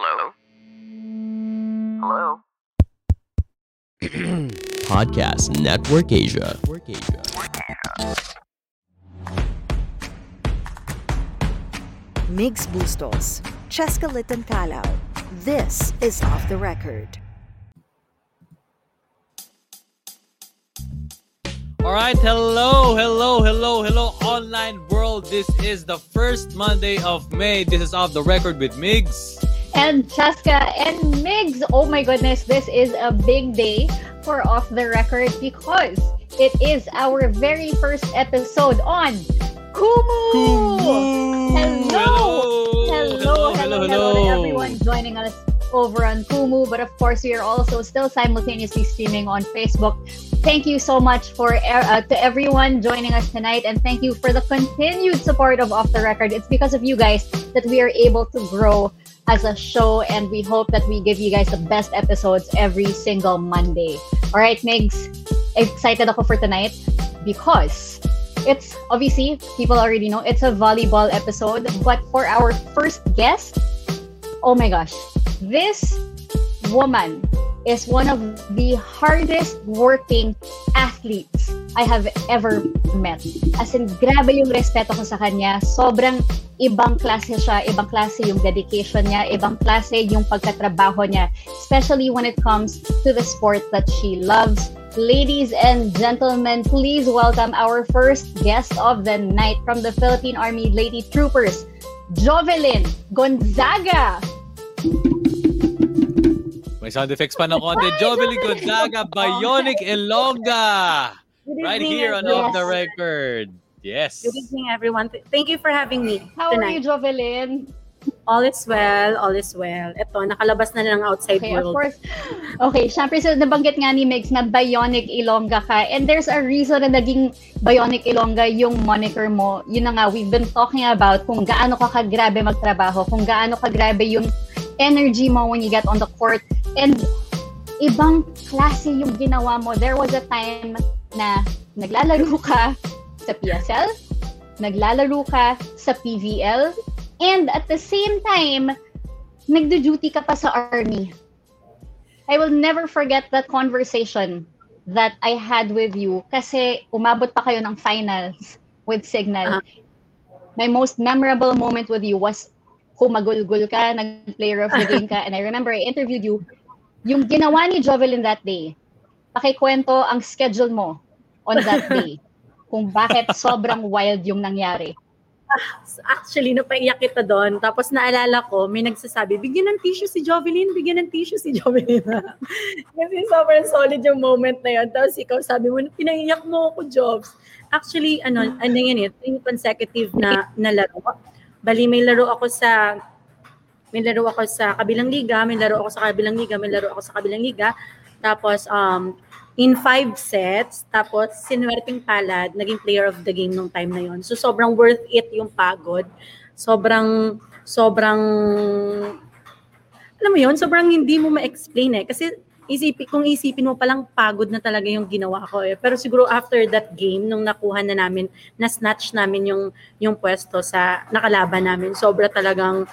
Hello? Hello? Podcast Network Asia. Migs Bustos, Cheska Litton Calao. This is Off the Record. All right, hello, hello, hello, hello, online world. This is the first Monday of May. This is off the record with Migs. And Chaska and Migs. Oh my goodness, this is a big day for Off the Record because it is our very first episode on Kumu. Hello. Hello, hello, hello, to everyone joining us over on Kumu. But of course, we are also still simultaneously streaming on Facebook. Thank you so much for uh, to everyone joining us tonight, and thank you for the continued support of Off the Record. It's because of you guys that we are able to grow as a show, and we hope that we give you guys the best episodes every single Monday. All right, Migs, excited ako for tonight because it's obviously people already know it's a volleyball episode, but for our first guest, oh my gosh, this woman is one of the hardest working athletes I have ever met. As in, grabe yung respeto ko sa kanya. Sobrang ibang klase siya, ibang klase yung dedication niya, ibang klase yung pagkatrabaho niya, especially when it comes to the sport that she loves. Ladies and gentlemen, please welcome our first guest of the night from the Philippine Army Lady Troopers, Jovelyn Gonzaga. May sound effects pa ng konti. Jovelyn Gonzaga, Bionic Ilongga. Good Right here on everyone. Off the Record. Yes. Good evening, everyone. Th- Thank you for having me How are you, tonight. Jovelyn? All is well, all is well. Ito, nakalabas na ng outside Okay, of world. course. Okay, syempre, so nabanggit nga ni Megs na Bionic Ilongga ka. And there's a reason na naging Bionic Ilongga yung moniker mo. Yun na nga, we've been talking about kung gaano ka kagrabe magtrabaho, kung gaano kagrabe yung energy mo when you get on the court. And ibang klase yung ginawa mo. There was a time na naglalaro ka sa PSL, naglalaro ka sa PVL, and at the same time, nagdo-duty ka pa sa army. I will never forget that conversation that I had with you kasi umabot pa kayo ng finals with Signal. Ah. My most memorable moment with you was humagulgul ka, nag-player of the game ka, and I remember I interviewed you. Yung ginawa ni Jovelyn that day, pakikwento ang schedule mo on that day kung bakit sobrang wild yung nangyari. Actually, napaiyak kita doon. Tapos naalala ko, may nagsasabi, bigyan ng tissue si Jovelyn, bigyan ng tissue si Jovelyn. Kasi sobrang solid yung moment na yun. Tapos ikaw sabi mo, pinaiyak mo ako, Jobs. Actually, ano, ano yan eh, consecutive na, na laro. Bali, may laro ako sa may laro ako sa kabilang liga, may laro ako sa kabilang liga, may laro ako sa kabilang liga. Tapos, um, in five sets, tapos sinuwerteng palad, naging player of the game nung time na yon. So, sobrang worth it yung pagod. Sobrang, sobrang, alam mo yon sobrang hindi mo ma-explain eh. Kasi, isipin, kung isipin mo palang pagod na talaga yung ginawa ko eh. Pero siguro after that game, nung nakuha na namin, na-snatch namin yung, yung pwesto sa nakalaban namin, sobra talagang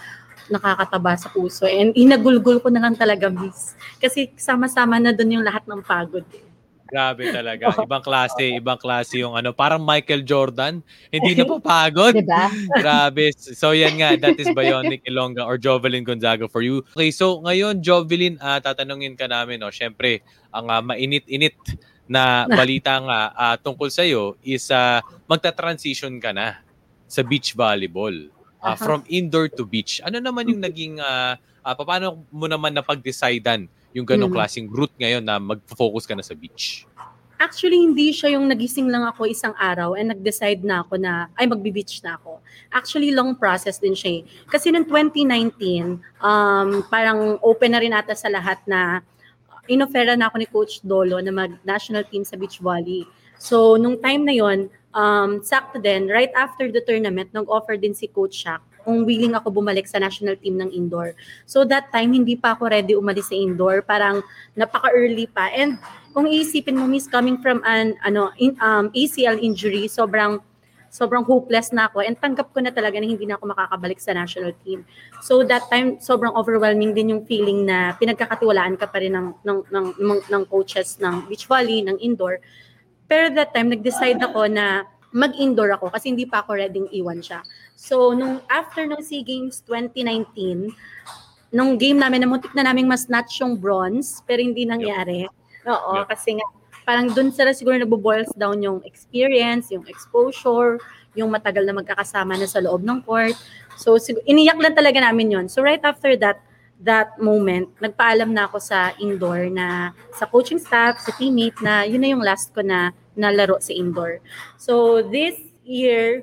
nakakataba sa puso. And inagulgul ko na lang talaga, miss. Kasi sama-sama na doon yung lahat ng pagod. eh. Grabe talaga. Ibang klase, ibang klase yung ano. Parang Michael Jordan. Hindi na papagod. Diba? Grabe. So yan nga, that is Bionic Ilongga or Jovelyn Gonzaga for you. Okay, so ngayon, Jovelyn, ah, tatanungin ka namin, no? Siyempre, ang ah, mainit-init na balita nga ah, tungkol sa'yo is ah, magta-transition ka na sa beach volleyball. Ah, Aha. from indoor to beach. Ano naman yung naging, ah, ah, paano mo naman napag-decidean yung ganong Mhm. klaseng route ngayon na mag-focus ka na sa beach? Actually, hindi siya yung nagising lang ako isang araw and nag-decide na ako na, ay, magbe-beach na ako. Actually, long process din siya eh. Kasi noong 2019, um, parang open na rin ata sa lahat na inofera na ako ni Coach Dolo na mag-national team sa beach volley. So, nung time na yon um, sakto din, right after the tournament, nag-offer din si Coach Shaq kung willing ako bumalik sa national team ng indoor. So that time, hindi pa ako ready umalis sa indoor. Parang napaka-early pa. And kung iisipin mo, miss, coming from an ano, in, um, ACL injury, sobrang sobrang hopeless na ako and tanggap ko na talaga na hindi na ako makakabalik sa national team. So that time, sobrang overwhelming din yung feeling na pinagkakatiwalaan ka pa rin ng, ng, ng, ng, ng coaches ng beach volley, ng indoor. Pero that time, nag-decide ako na mag-indoor ako kasi hindi pa ako ready iwan siya. So, nung after ng SEA Games 2019, nung game namin, namuntik na namin mas snatch yung bronze, pero hindi nangyari. Oo, Yep. kasi nga, parang dun sila siguro nagbo-boils down yung experience, yung exposure, yung matagal na magkakasama na sa loob ng court. So, sig- iniyak lang talaga namin yon So, right after that, that moment, nagpaalam na ako sa indoor na sa coaching staff, sa teammate na yun na yung last ko na nalaro sa indoor. So, this year,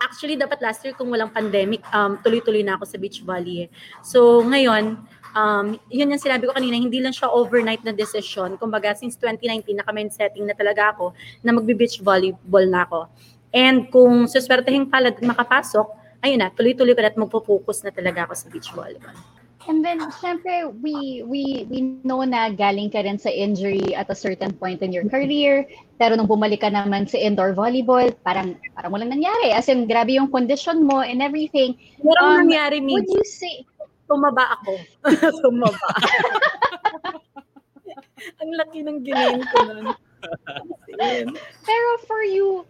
actually dapat last year kung walang pandemic, um, tuloy-tuloy na ako sa beach volley. eh. So, ngayon, um, yun yung sinabi ko kanina, hindi lang siya overnight na decision. Kumbaga, since 2019, naka-mind setting na talaga ako na magbe-beach volleyball na ako. And kung suswertehin pala makapasok, ayun na, tuloy-tuloy ko na at magpo-focus na talaga ako sa beach volleyball. And then, syempre, we, we, we know na galing ka rin sa injury at a certain point in your career. Pero nung bumalik ka naman sa indoor volleyball, parang, parang walang nangyari. As in, grabe yung condition mo and everything. Merong Um, nangyari, Would Migs. you say, Tumaba ako. Tumaba. Ang laki ng ginain ko nun. pero for you,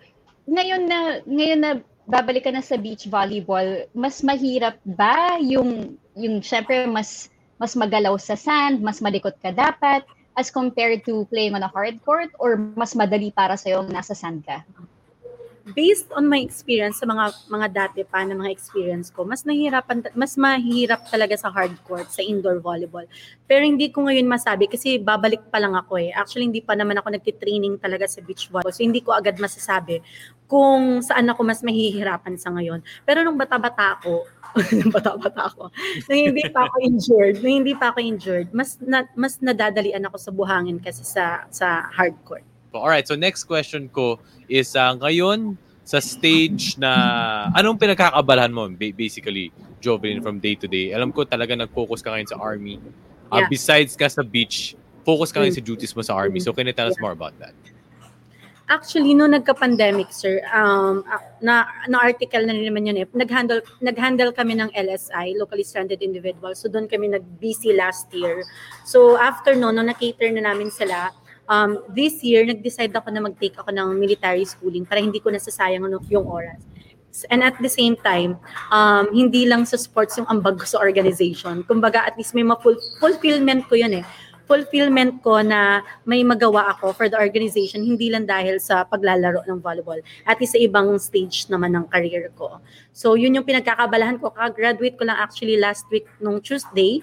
ngayon na, ngayon na babalik ka na sa beach volleyball, mas mahirap ba yung, yung syempre mas, mas magalaw sa sand, mas malikot ka dapat, as compared to playing on a hard court, or mas madali para sa'yo nasa sand ka? Based on my experience sa mga mga dati pa na mga experience ko, mas nahihirapan mas mahirap talaga sa hard court sa indoor volleyball. Pero hindi ko ngayon masabi kasi babalik pa lang ako eh. Actually hindi pa naman ako nagti-training talaga sa beach volleyball. So hindi ko agad masasabi kung saan ako mas mahihirapan sa ngayon. Pero nung bata-bata ako, nung bata-bata ako, nung hindi pa ako injured, nung hindi pa ako injured, mas na, mas nadadalian ako sa buhangin kasi sa sa hard court. Alright, so next question ko is uh, ngayon sa stage na anong pinagkakabalahan mo ba- basically Jovelyn from day to day? Alam ko talaga nag-focus ka ngayon sa army. Uh, Yeah. besides ka sa beach, focus ka ngayon Mm. sa duties mo sa army. So can you tell us more about that? Actually, no nagka-pandemic, sir, um, na, na-article na rin naman yun eh. Nag-handle, nag-handle kami ng LSI, Locally Stranded Individuals. So, doon kami nag-busy last year. So, after no, no na-cater na namin sila, um, this year, nag-decide ako na mag-take ako ng military schooling para hindi ko nasasayang yung oras. And at the same time, um, hindi lang sa sports yung ambag ko sa organization. Kumbaga, at least may ma-fulfillment ko yun eh fulfillment ko na may magawa ako for the organization, hindi lang dahil sa paglalaro ng volleyball, at sa ibang stage naman ng career ko. So, yun yung pinagkakabalahan ko. Kaka-graduate ko lang actually last week nung Tuesday.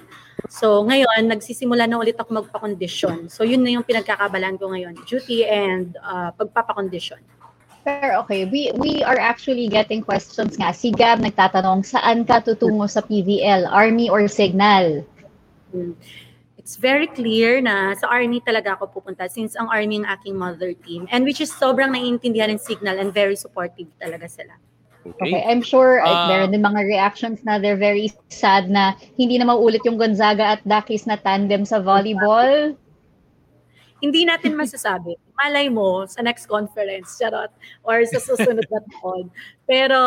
So, ngayon, nagsisimula na ulit ako magpa-condition. So, yun na yung pinagkakabalahan ko ngayon. Duty and uh, pagpapakondisyon. Pero okay, we we are actually getting questions nga. Si Gab nagtatanong, saan ka tutungo sa PVL? Army or Signal? Mm. It's very clear na sa Army talaga ako pupunta since ang Army ang aking mother team. And which is sobrang naiintindihan ng signal and very supportive talaga sila. Okay, I'm sure ay, Ah. meron din mga reactions na they're very sad na hindi na maulit yung Gonzaga at Dakis na tandem sa volleyball. hindi natin masasabi. Malay mo sa next conference, charot, or sa susunod na taon. Pero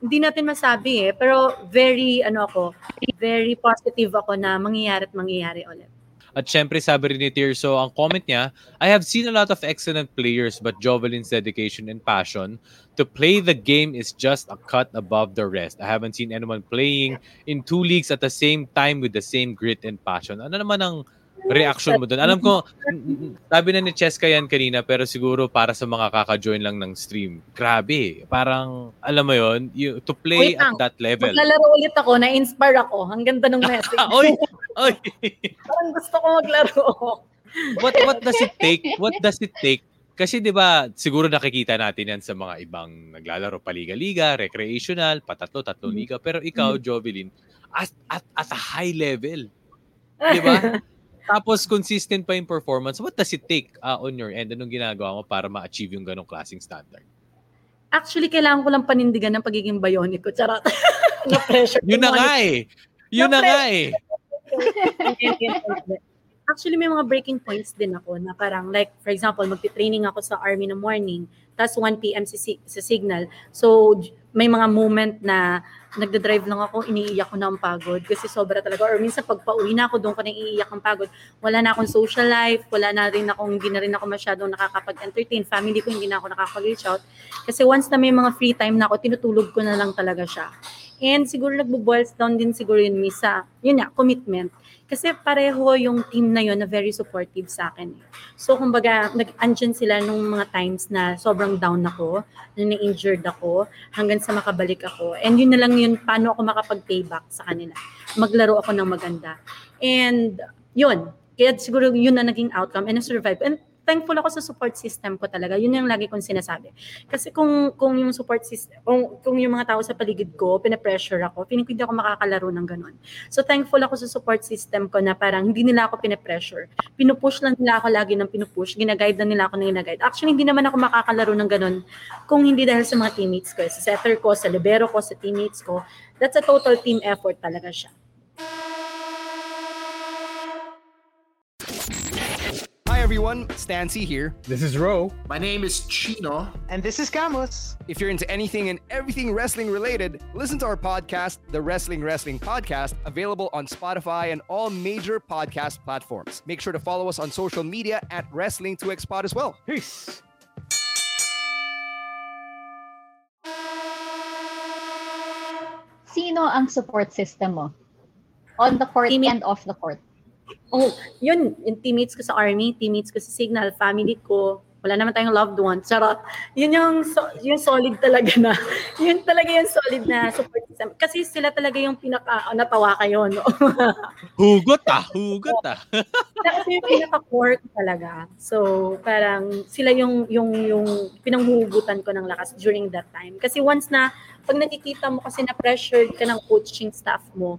hindi natin masabi eh. Pero very, ano ako, very positive ako na mangyayari at mangyayari ulit. At syempre, sabi rin ni Tirso, ang comment niya, I have seen a lot of excellent players but Jovelyn's dedication and passion to play the game is just a cut above the rest. I haven't seen anyone playing in two leagues at the same time with the same grit and passion. Ano naman ang reaction mo doon? Alam ko, sabi na ni Cheska yan kanina, pero siguro para sa mga kaka-join lang ng stream. Grabe. Parang, alam mo yon you, to play Wait at lang. that level. Maglalaro ulit ako, na-inspire ako. Ang ganda ng message. Oy! Oy! Parang gusto ko maglaro. what what does it take? What does it take? Kasi 'di ba, siguro nakikita natin 'yan sa mga ibang naglalaro paliga-liga, recreational, patatlo, tatlong liga, pero ikaw, Jovelyn, at, at at a high level. 'Di ba? Tapos consistent pa yung performance. What does it take uh, on your end? Anong ginagawa mo para ma-achieve yung ganong klaseng standard? Actually, kailangan ko lang panindigan ng pagiging bionic ko. Charot. na pressure. Yun na nga eh. Yun na nga eh. actually may mga breaking points din ako na parang like for example magti-training ako sa army na morning tapos 1 p.m. sa, si- sa signal so may mga moment na nagda-drive lang ako iniiyak ko na ang pagod kasi sobra talaga. Or minsan pag pauwi na ako doon ko na iiyak ang pagod. Wala na akong social life wala na rin ako hindi na rin ako masyadong nakakapag-entertain. Family ko hindi na ako nakakapag-reach out. Kasi once na may mga free time na ako tinutulog ko na lang talaga siya and siguro nagbo-boils down din siguro yun misa yun nga commitment kasi pareho yung team na yun na very supportive sa akin. eh. So, kumbaga, nag-andyan sila nung mga times na sobrang down ako, na na-injured ako, hanggang sa makabalik ako. And yun na lang yun, paano ako makapag-payback sa kanila. Maglaro ako ng maganda. And yun, kaya siguro yun na naging outcome and na-survive. And thankful ako sa support system ko talaga. Yun yung lagi kong sinasabi. Kasi kung kung yung support system, kung, kung yung mga tao sa paligid ko, pinapressure ako, feeling ko hindi ako makakalaro ng ganun. So thankful ako sa support system ko na parang hindi nila ako pinapressure. Pinupush lang nila ako lagi ng pinupush, ginaguide lang nila ako ng ginaguide. Actually, hindi naman ako makakalaro ng ganun kung hindi dahil sa mga teammates ko. Sa setter ko, sa libero ko, sa teammates ko. That's a total team effort talaga siya. Everyone, Stancy here. This is Ro. My name is Chino. And this is Camus. If you're into anything and everything wrestling related, listen to our podcast, the Wrestling Wrestling Podcast, available on Spotify and all major podcast platforms. Make sure to follow us on social media at Wrestling2Xpod as well. Peace. Sino ang support system mo? On the court Teammate. and off the court. Oh, yun, yung teammates ko sa army, teammates ko sa signal, family ko, wala naman tayong loved one. Charot. Yun yung, so, yung solid talaga na, yun talaga yung solid na support system. Kasi sila talaga yung pinaka, oh, natawa kayo, no? Hugot ah, hugot ah. Sila kasi yung pinaka-core talaga. So, parang sila yung, yung, yung pinanghuhugutan ko ng lakas during that time. Kasi once na, pag nakikita mo kasi na pressured ka ng coaching staff mo,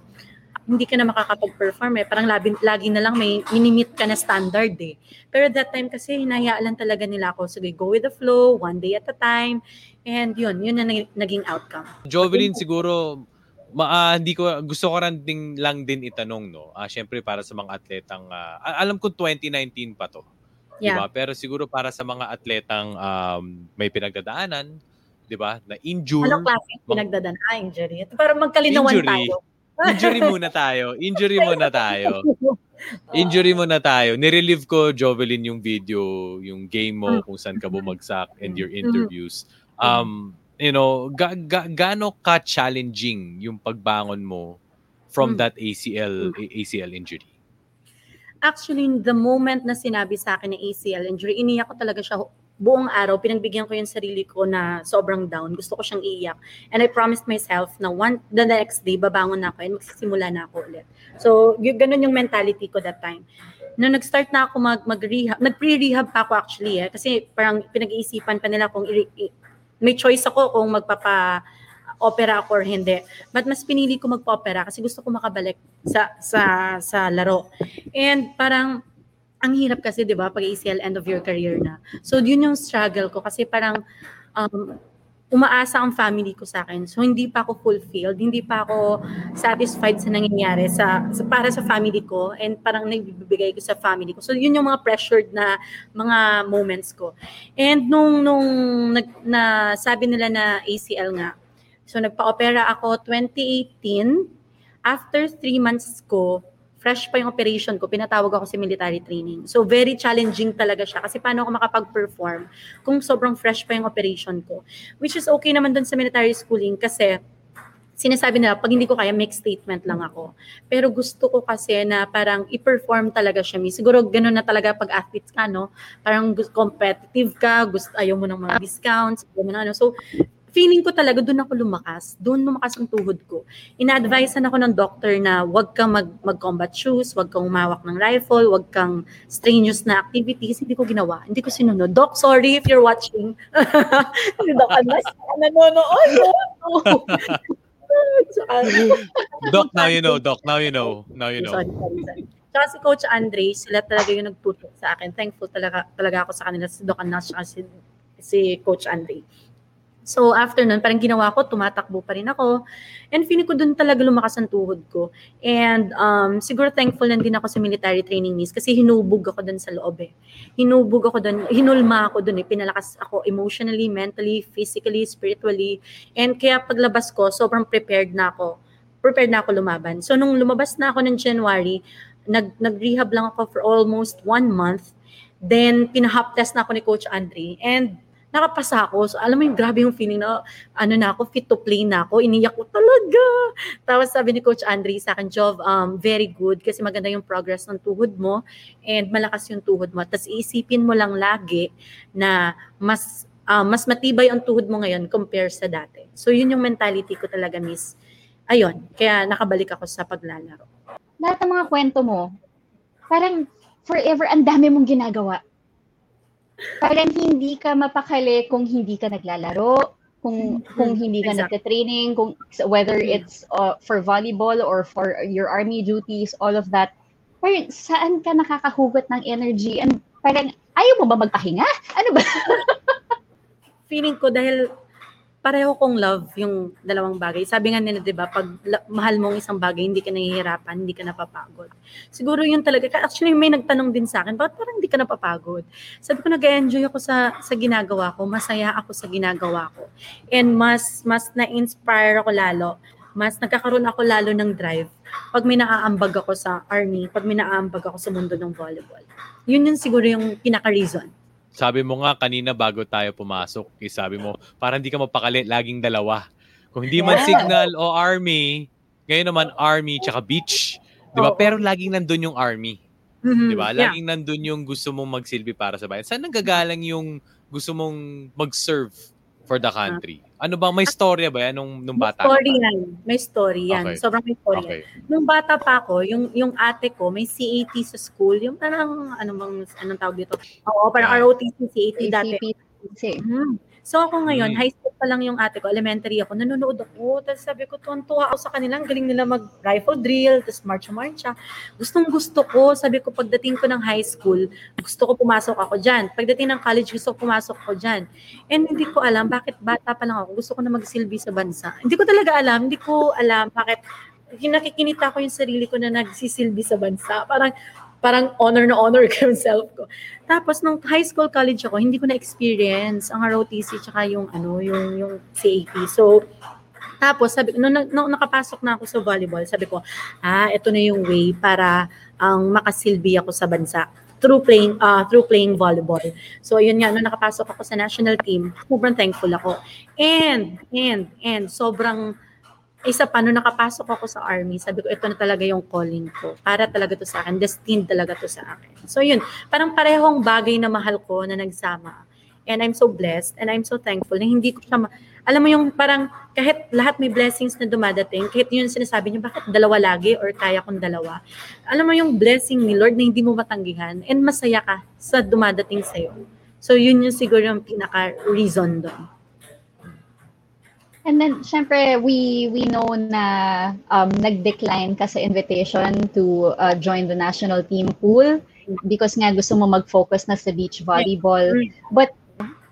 hindi ka na makakapag-perform eh. Parang labi, lagi na lang may minimit ka na standard eh. Pero that time kasi hinahayaan lang talaga nila ako. Sige, go with the flow, one day at a time. And yun, yun na nag- naging outcome. Jovelyn siguro ma, ah, hindi ko gusto ko rin ding, lang din itanong no. Ah syempre para sa mga atletang a- alam ko 2019 pa to. Yeah. ba? Pero siguro para sa mga atletang um, may pinagdadaanan, 'di ba? Na injure. Ano klase yung pinagdadan? Ah, injury. Ito para magkalinawan Injury. tayo. Injury muna tayo. Injury muna tayo. Injury muna tayo. Nirelieve ko, Jovelyn, yung video, yung game mo, kung saan ka bumagsak and your interviews. Um, you know, ga- ga- gaano ka-challenging yung pagbangon mo from Mm. that ACL ACL injury? Actually, the moment na sinabi sa akin na ACL injury, iniyak ko talaga siya buong araw. Pinagbigyan ko yung sarili ko na sobrang down. Gusto ko siyang iiyak. And I promised myself na one, the next day, babangon na ako and magsisimula na ako ulit. So, y- ganun yung mentality ko that time. Nung nag-start na ako mag, mag-rehab, nag-pre-rehab pa ako actually eh. Kasi parang pinag-iisipan pa nila kung i- i- may choice ako kung magpapa opera ako or hindi. But mas pinili ko magpa-opera kasi gusto ko makabalik sa sa sa laro. And parang ang hirap kasi 'di ba pag ACL end of your career na. So yun yung struggle ko kasi parang um, umaasa ang family ko sa akin. So hindi pa ako fulfilled, hindi pa ako satisfied sa nangyayari sa, sa para sa family ko and parang nagbibigay ko sa family ko. So yun yung mga pressured na mga moments ko. And nung nung nag, na sabi nila na ACL nga. So nagpa-opera ako 2018. After three months ko, fresh pa yung operation ko, pinatawag ako sa military training. So very challenging talaga siya kasi paano ako makapag-perform kung sobrang fresh pa yung operation ko. Which is okay naman dun sa military schooling kasi sinasabi nila, pag hindi ko kaya, make statement lang ako. Pero gusto ko kasi na parang i-perform talaga siya. Mi. Siguro ganun na talaga pag athletes ka, no? Parang competitive ka, gusto, ayaw mo ng mga discounts, ayaw mo ng ano. So, feeling ko talaga doon ako lumakas. Doon lumakas ang tuhod ko. Ina-advisean ako ng doctor na wag kang mag, mag-combat shoes, wag kang umawak ng rifle, wag kang strenuous na activities. Hindi ko ginawa. Hindi ko sinunod. Doc, sorry if you're watching. Hindi Doc, anas, nanonood. No. Doc, now you know. Doc, now you know. Now you know. Sorry, sorry, sorry. Tsaka si Coach Andre, sila talaga yung nagtuturo sa akin. Thankful talaga, talaga ako sa kanila, si Doc Anas, si, si Coach Andre. So after nun, parang ginawa ko, tumatakbo pa rin ako. And feeling ko dun talaga lumakas ang tuhod ko. And um, siguro thankful lang din ako sa military training miss kasi hinubog ako dun sa loob eh. Hinubog ako dun, hinulma ako dun eh. Pinalakas ako emotionally, mentally, physically, spiritually. And kaya paglabas ko, sobrang prepared na ako. Prepared na ako lumaban. So nung lumabas na ako ng January, nag, nag-rehab lang ako for almost one month. Then, pinahop test na ako ni Coach Andre. And nakapasa ako. So, alam mo yung grabe yung feeling na, ano na ako, fit to play na ako. Iniyak ko talaga. Tapos sabi ni Coach Andre sa akin, Jov, um, very good kasi maganda yung progress ng tuhod mo and malakas yung tuhod mo. Tapos iisipin mo lang lagi na mas uh, mas matibay ang tuhod mo ngayon compare sa dati. So, yun yung mentality ko talaga, miss. Ayun, kaya nakabalik ako sa paglalaro. Lahat ng mga kwento mo, parang forever ang dami mong ginagawa parang hindi ka mapakali kung hindi ka naglalaro, kung kung hindi ka Exactly. nagte-training, kung whether it's uh, for volleyball or for your army duties, all of that. Parang saan ka nakakahugot ng energy and parang ayaw mo ba magpahinga? Ano ba? feeling ko dahil pareho kong love yung dalawang bagay. Sabi nga nila, di ba, pag mahal mo ang isang bagay, hindi ka nahihirapan, hindi ka napapagod. Siguro yun talaga. Actually, may nagtanong din sa akin, bakit parang hindi ka napapagod? Sabi ko, nag-enjoy ako sa, sa ginagawa ko. Masaya ako sa ginagawa ko. And mas, mas na-inspire ako lalo. Mas nagkakaroon ako lalo ng drive pag may naaambag ako sa army, pag may naaambag ako sa mundo ng volleyball. Yun yun siguro yung pinaka-reason. Sabi mo nga kanina bago tayo pumasok, eh, sabi mo, parang hindi ka mapakali, laging dalawa. Kung hindi man Yeah. signal o army, ngayon naman army tsaka beach. 'Di ba? Oo. Pero laging nandun yung army, Mhm. 'di ba? Yeah. Laging nandun yung gusto mong magsilbi para sa bayan. Saan nanggagalang yung gusto mong mag-serve for the country? Ano bang may storya ba yan nung, nung May bata? ka story yan. May story yan. Okay. Sobrang may story yan. Okay. Nung bata pa ako, yung, yung ate ko, may CAT sa school. Yung parang, ano bang, anong tawag dito? Oo, parang Ah. ROTC, CAT dati. ACPC. So ako ngayon, Mm. high school pa lang yung ate ko, elementary ako, nanonood ako. Tapos sabi ko, tuwan-tuwa ako sa kanila. Ang galing nila mag-rifle drill, tapos marcha-marcha. Gustong gusto ko. Sabi ko, pagdating ko ng high school, gusto ko pumasok ako dyan. Pagdating ng college, gusto ko pumasok ako dyan. And hindi ko alam, bakit bata pa lang ako, gusto ko na magsilbi sa bansa. Hindi ko talaga alam, hindi ko alam bakit nakikinita ko yung sarili ko na nagsisilbi sa bansa. Parang parang honor na honor ko yung ko. Tapos nung high school, college ako, hindi ko na experience ang ROTC tsaka yung ano, yung yung CAP. So tapos sabi nung, nung nakapasok na ako sa volleyball, sabi ko, ah, ito na yung way para ang makasilbi ako sa bansa through playing uh, through playing volleyball. So yun nga nung nakapasok ako sa national team, sobrang thankful ako. And and and sobrang isa pa, nung nakapasok ako sa army, sabi ko, ito na talaga yung calling ko. Para talaga to sa akin. Destined talaga to sa akin. So yun, parang parehong bagay na mahal ko na nagsama. And I'm so blessed and I'm so thankful na hindi ko siya, ma- alam mo yung parang kahit lahat may blessings na dumadating, kahit yun sinasabi niyo, bakit dalawa lagi or kaya kong dalawa? Alam mo yung blessing ni Lord na hindi mo matanggihan and masaya ka sa dumadating sa'yo. So yun yung siguro yung pinaka-reason doon. And then, syempre, we we know na um, nag-decline ka sa invitation to uh, join the national team pool because nga gusto mo mag-focus na sa beach volleyball. Mm. But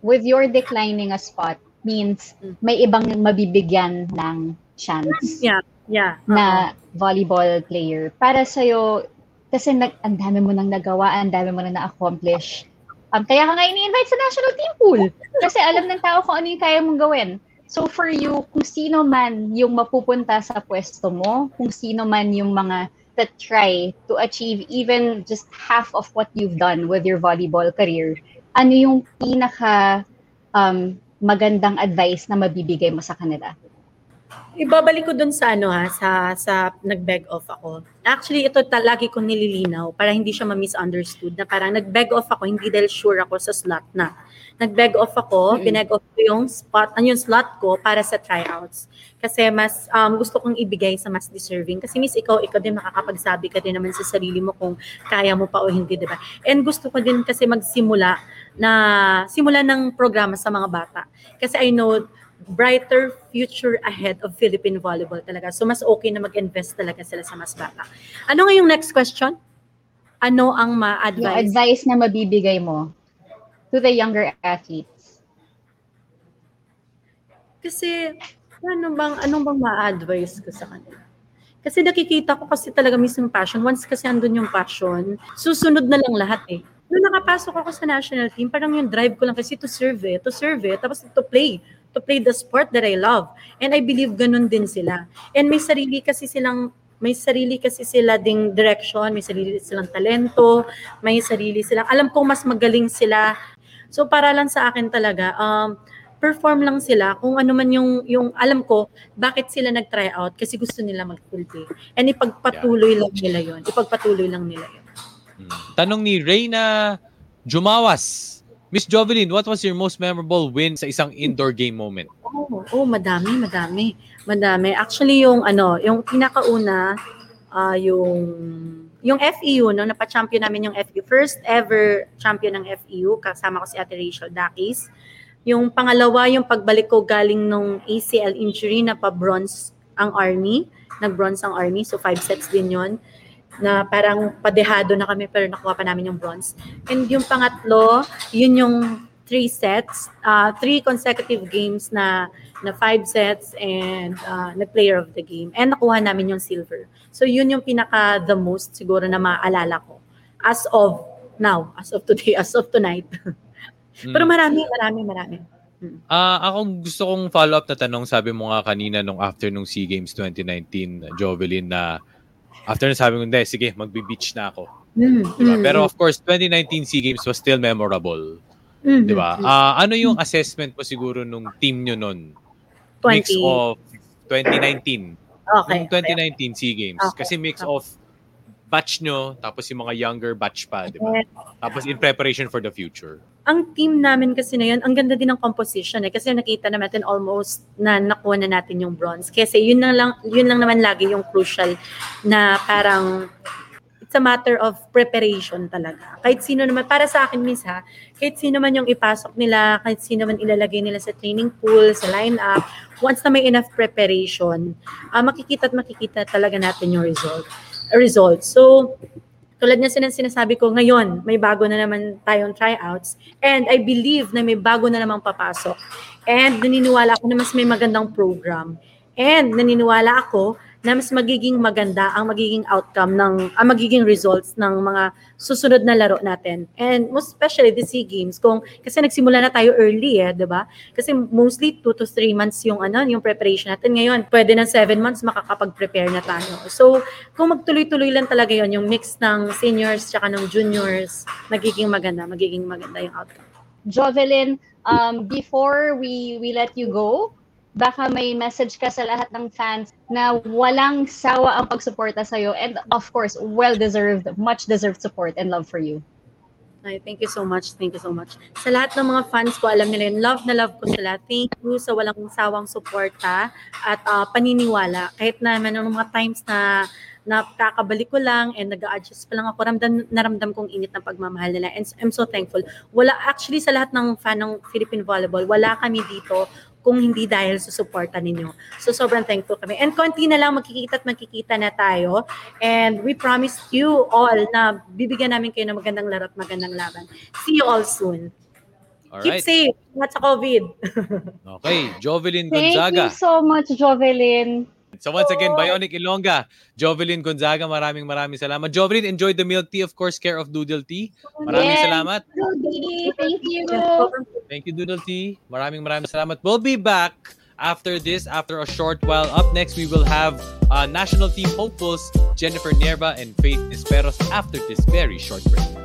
with your declining a spot means may ibang mabibigyan ng chance Yeah, yeah. na volleyball player. Para sa'yo, kasi nag, ang dami mo nang nagawa, ang dami mo nang na-accomplish. Um, kaya ka nga ini-invite sa national team pool. Kasi alam ng tao kung ano yung kaya mong gawin. So for you, kung sino man yung mapupunta sa pwesto mo, kung sino man yung mga that try to achieve even just half of what you've done with your volleyball career, ano yung pinaka um, magandang advice na mabibigay mo sa kanila? Ibabalik ko dun sa ano ha, sa, sa nag-beg off ako. Actually, ito lagi kong nililinaw para hindi siya ma-misunderstood na parang nag-beg off ako, hindi dahil sure ako sa slot na. Nag-beg off ako, Mm-mm. pineg off ko yung spot, ano yung slot ko para sa tryouts. Kasi mas um, gusto kong ibigay sa mas deserving. Kasi miss, ikaw, ikaw din makakapagsabi ka din naman sa sarili mo kung kaya mo pa o hindi, di ba? And gusto ko din kasi magsimula na simula ng programa sa mga bata. Kasi I know brighter future ahead of Philippine volleyball talaga. So mas okay na mag-invest talaga sila sa mas bata. Ano nga yung next question? Ano ang Yung ma-advise? advice na mabibigay mo to the younger athletes. Kasi, ano bang, anong bang ma-advise ko sa kanila? Kasi nakikita ko kasi talaga mismo yung passion. Once kasi andun yung passion, susunod na lang lahat eh. Nung nakapasok ako sa national team, parang yung drive ko lang kasi to serve eh, to serve eh, tapos to play, to play the sport that I love. And I believe ganun din sila. And may sarili kasi silang may sarili kasi sila ding direction, may sarili silang talento, may sarili silang, alam kong mas magaling sila. So para lang sa akin talaga, um, perform lang sila kung ano man yung, yung alam ko, bakit sila nag-try out kasi gusto nila mag-fulfill. And ipagpatuloy lang nila yon Ipagpatuloy lang nila yon Hmm. Tanong ni Reyna Jumawas. Miss Jovelyn, what was your most memorable win sa isang indoor game moment? Oh, oh, madami, madami. Madami. Actually, yung ano, yung pinakauna, ah yung yung FEU, no, napa-champion namin yung FEU. First ever champion ng FEU, kasama ko si Ate Rachel Dakis. Yung pangalawa, yung pagbalik ko galing nung ACL injury na pa-bronze ang Army. Nag-bronze ang Army, so five sets din yon na parang padehado na kami pero nakuha pa namin yung bronze. And yung pangatlo, yun yung three sets, uh, three consecutive games na na five sets and uh, na player of the game. And nakuha namin yung silver. So yun yung pinaka the most siguro na maaalala ko as of now, as of today, as of tonight. Pero marami, marami, marami. Ah, ako gusto kong follow up na tanong, sabi mo nga kanina nung after nung SEA Games 2019, Jovelyn, na after na sabi ko, hindi, sige, magbe-beach na ako. Mm, Diba? mm, Pero of course, 2019 SEA Games was still memorable. mm, Di ba? mm, Ah, ano yung assessment mo siguro nung team nyo nun? Mix 20. of 2019. Okay. Yung 2019 SEA Games. Okay. Kasi mix Okay. of batch nyo, tapos yung mga younger batch pa, di ba? Tapos in preparation for the future. Ang team namin kasi na yun, ang ganda din ng composition eh. Kasi nakita naman natin almost na nakuha na natin yung bronze. Kasi yun lang, lang, yun lang naman lagi yung crucial na parang it's a matter of preparation talaga. Kahit sino naman, para sa akin miss ha, kahit sino man yung ipasok nila, kahit sino man ilalagay nila sa training pool, sa lineup, once na may enough preparation, ah makikita at makikita talaga natin yung result. Result. So, tulad na sinan sinasabi ko, ngayon, may bago na naman tayong tryouts. And I believe na may bago na namang papasok. And naniniwala ako na mas may magandang program. And naniniwala ako na mas magiging maganda ang magiging outcome ng, ang magiging results ng mga susunod na laro natin. And most especially the SEA Games, kung, kasi nagsimula na tayo early eh, di ba? Kasi mostly 2 to 3 months yung, ano, yung preparation natin. Ngayon, pwede na 7 months makakapag-prepare na tayo. So, kung magtuloy-tuloy lang talaga yon yung mix ng seniors tsaka ng juniors, magiging maganda, magiging maganda yung outcome. Jovelyn, um, before we we let you go, baka may message ka sa lahat ng fans na walang sawa ang pagsuporta sa'yo and of course, well-deserved, much-deserved support and love for you. Ay, thank you so much. Thank you so much. Sa lahat ng mga fans ko, alam nila yun, love na love ko sila. Thank you sa walang sawang suporta at ah, paniniwala. Kahit na may mga times na nakakabalik ko lang and nag-adjust pa lang ako, ramdam, naramdam kong init ng pagmamahal nila. And I'm so thankful. Wala, actually, sa lahat ng fan ng Philippine Volleyball, wala kami dito kung hindi dahil sa suporta ninyo. So sobrang thankful kami. And konti na lang magkikita at magkikita na tayo. And we promised you all na bibigyan namin kayo ng magandang laro at magandang laban. See you all soon. Keep Alright. safe. Not sa COVID. Okay, Jovelyn Thank Gonzaga. you so much, Jovelyn. So once again, Bionic Ilongga, Jovelyn Gonzaga, maraming maraming salamat. Jovelyn, enjoy the milk tea, of course, care of Doodle Tea. Maraming Yes. salamat. Thank you. Thank you, Doodle Tea. Maraming maraming salamat. We'll be back after this, after a short while. Up next, we will have uh, national team hopefuls Jennifer Nerva and Faith Esperos after this very short break.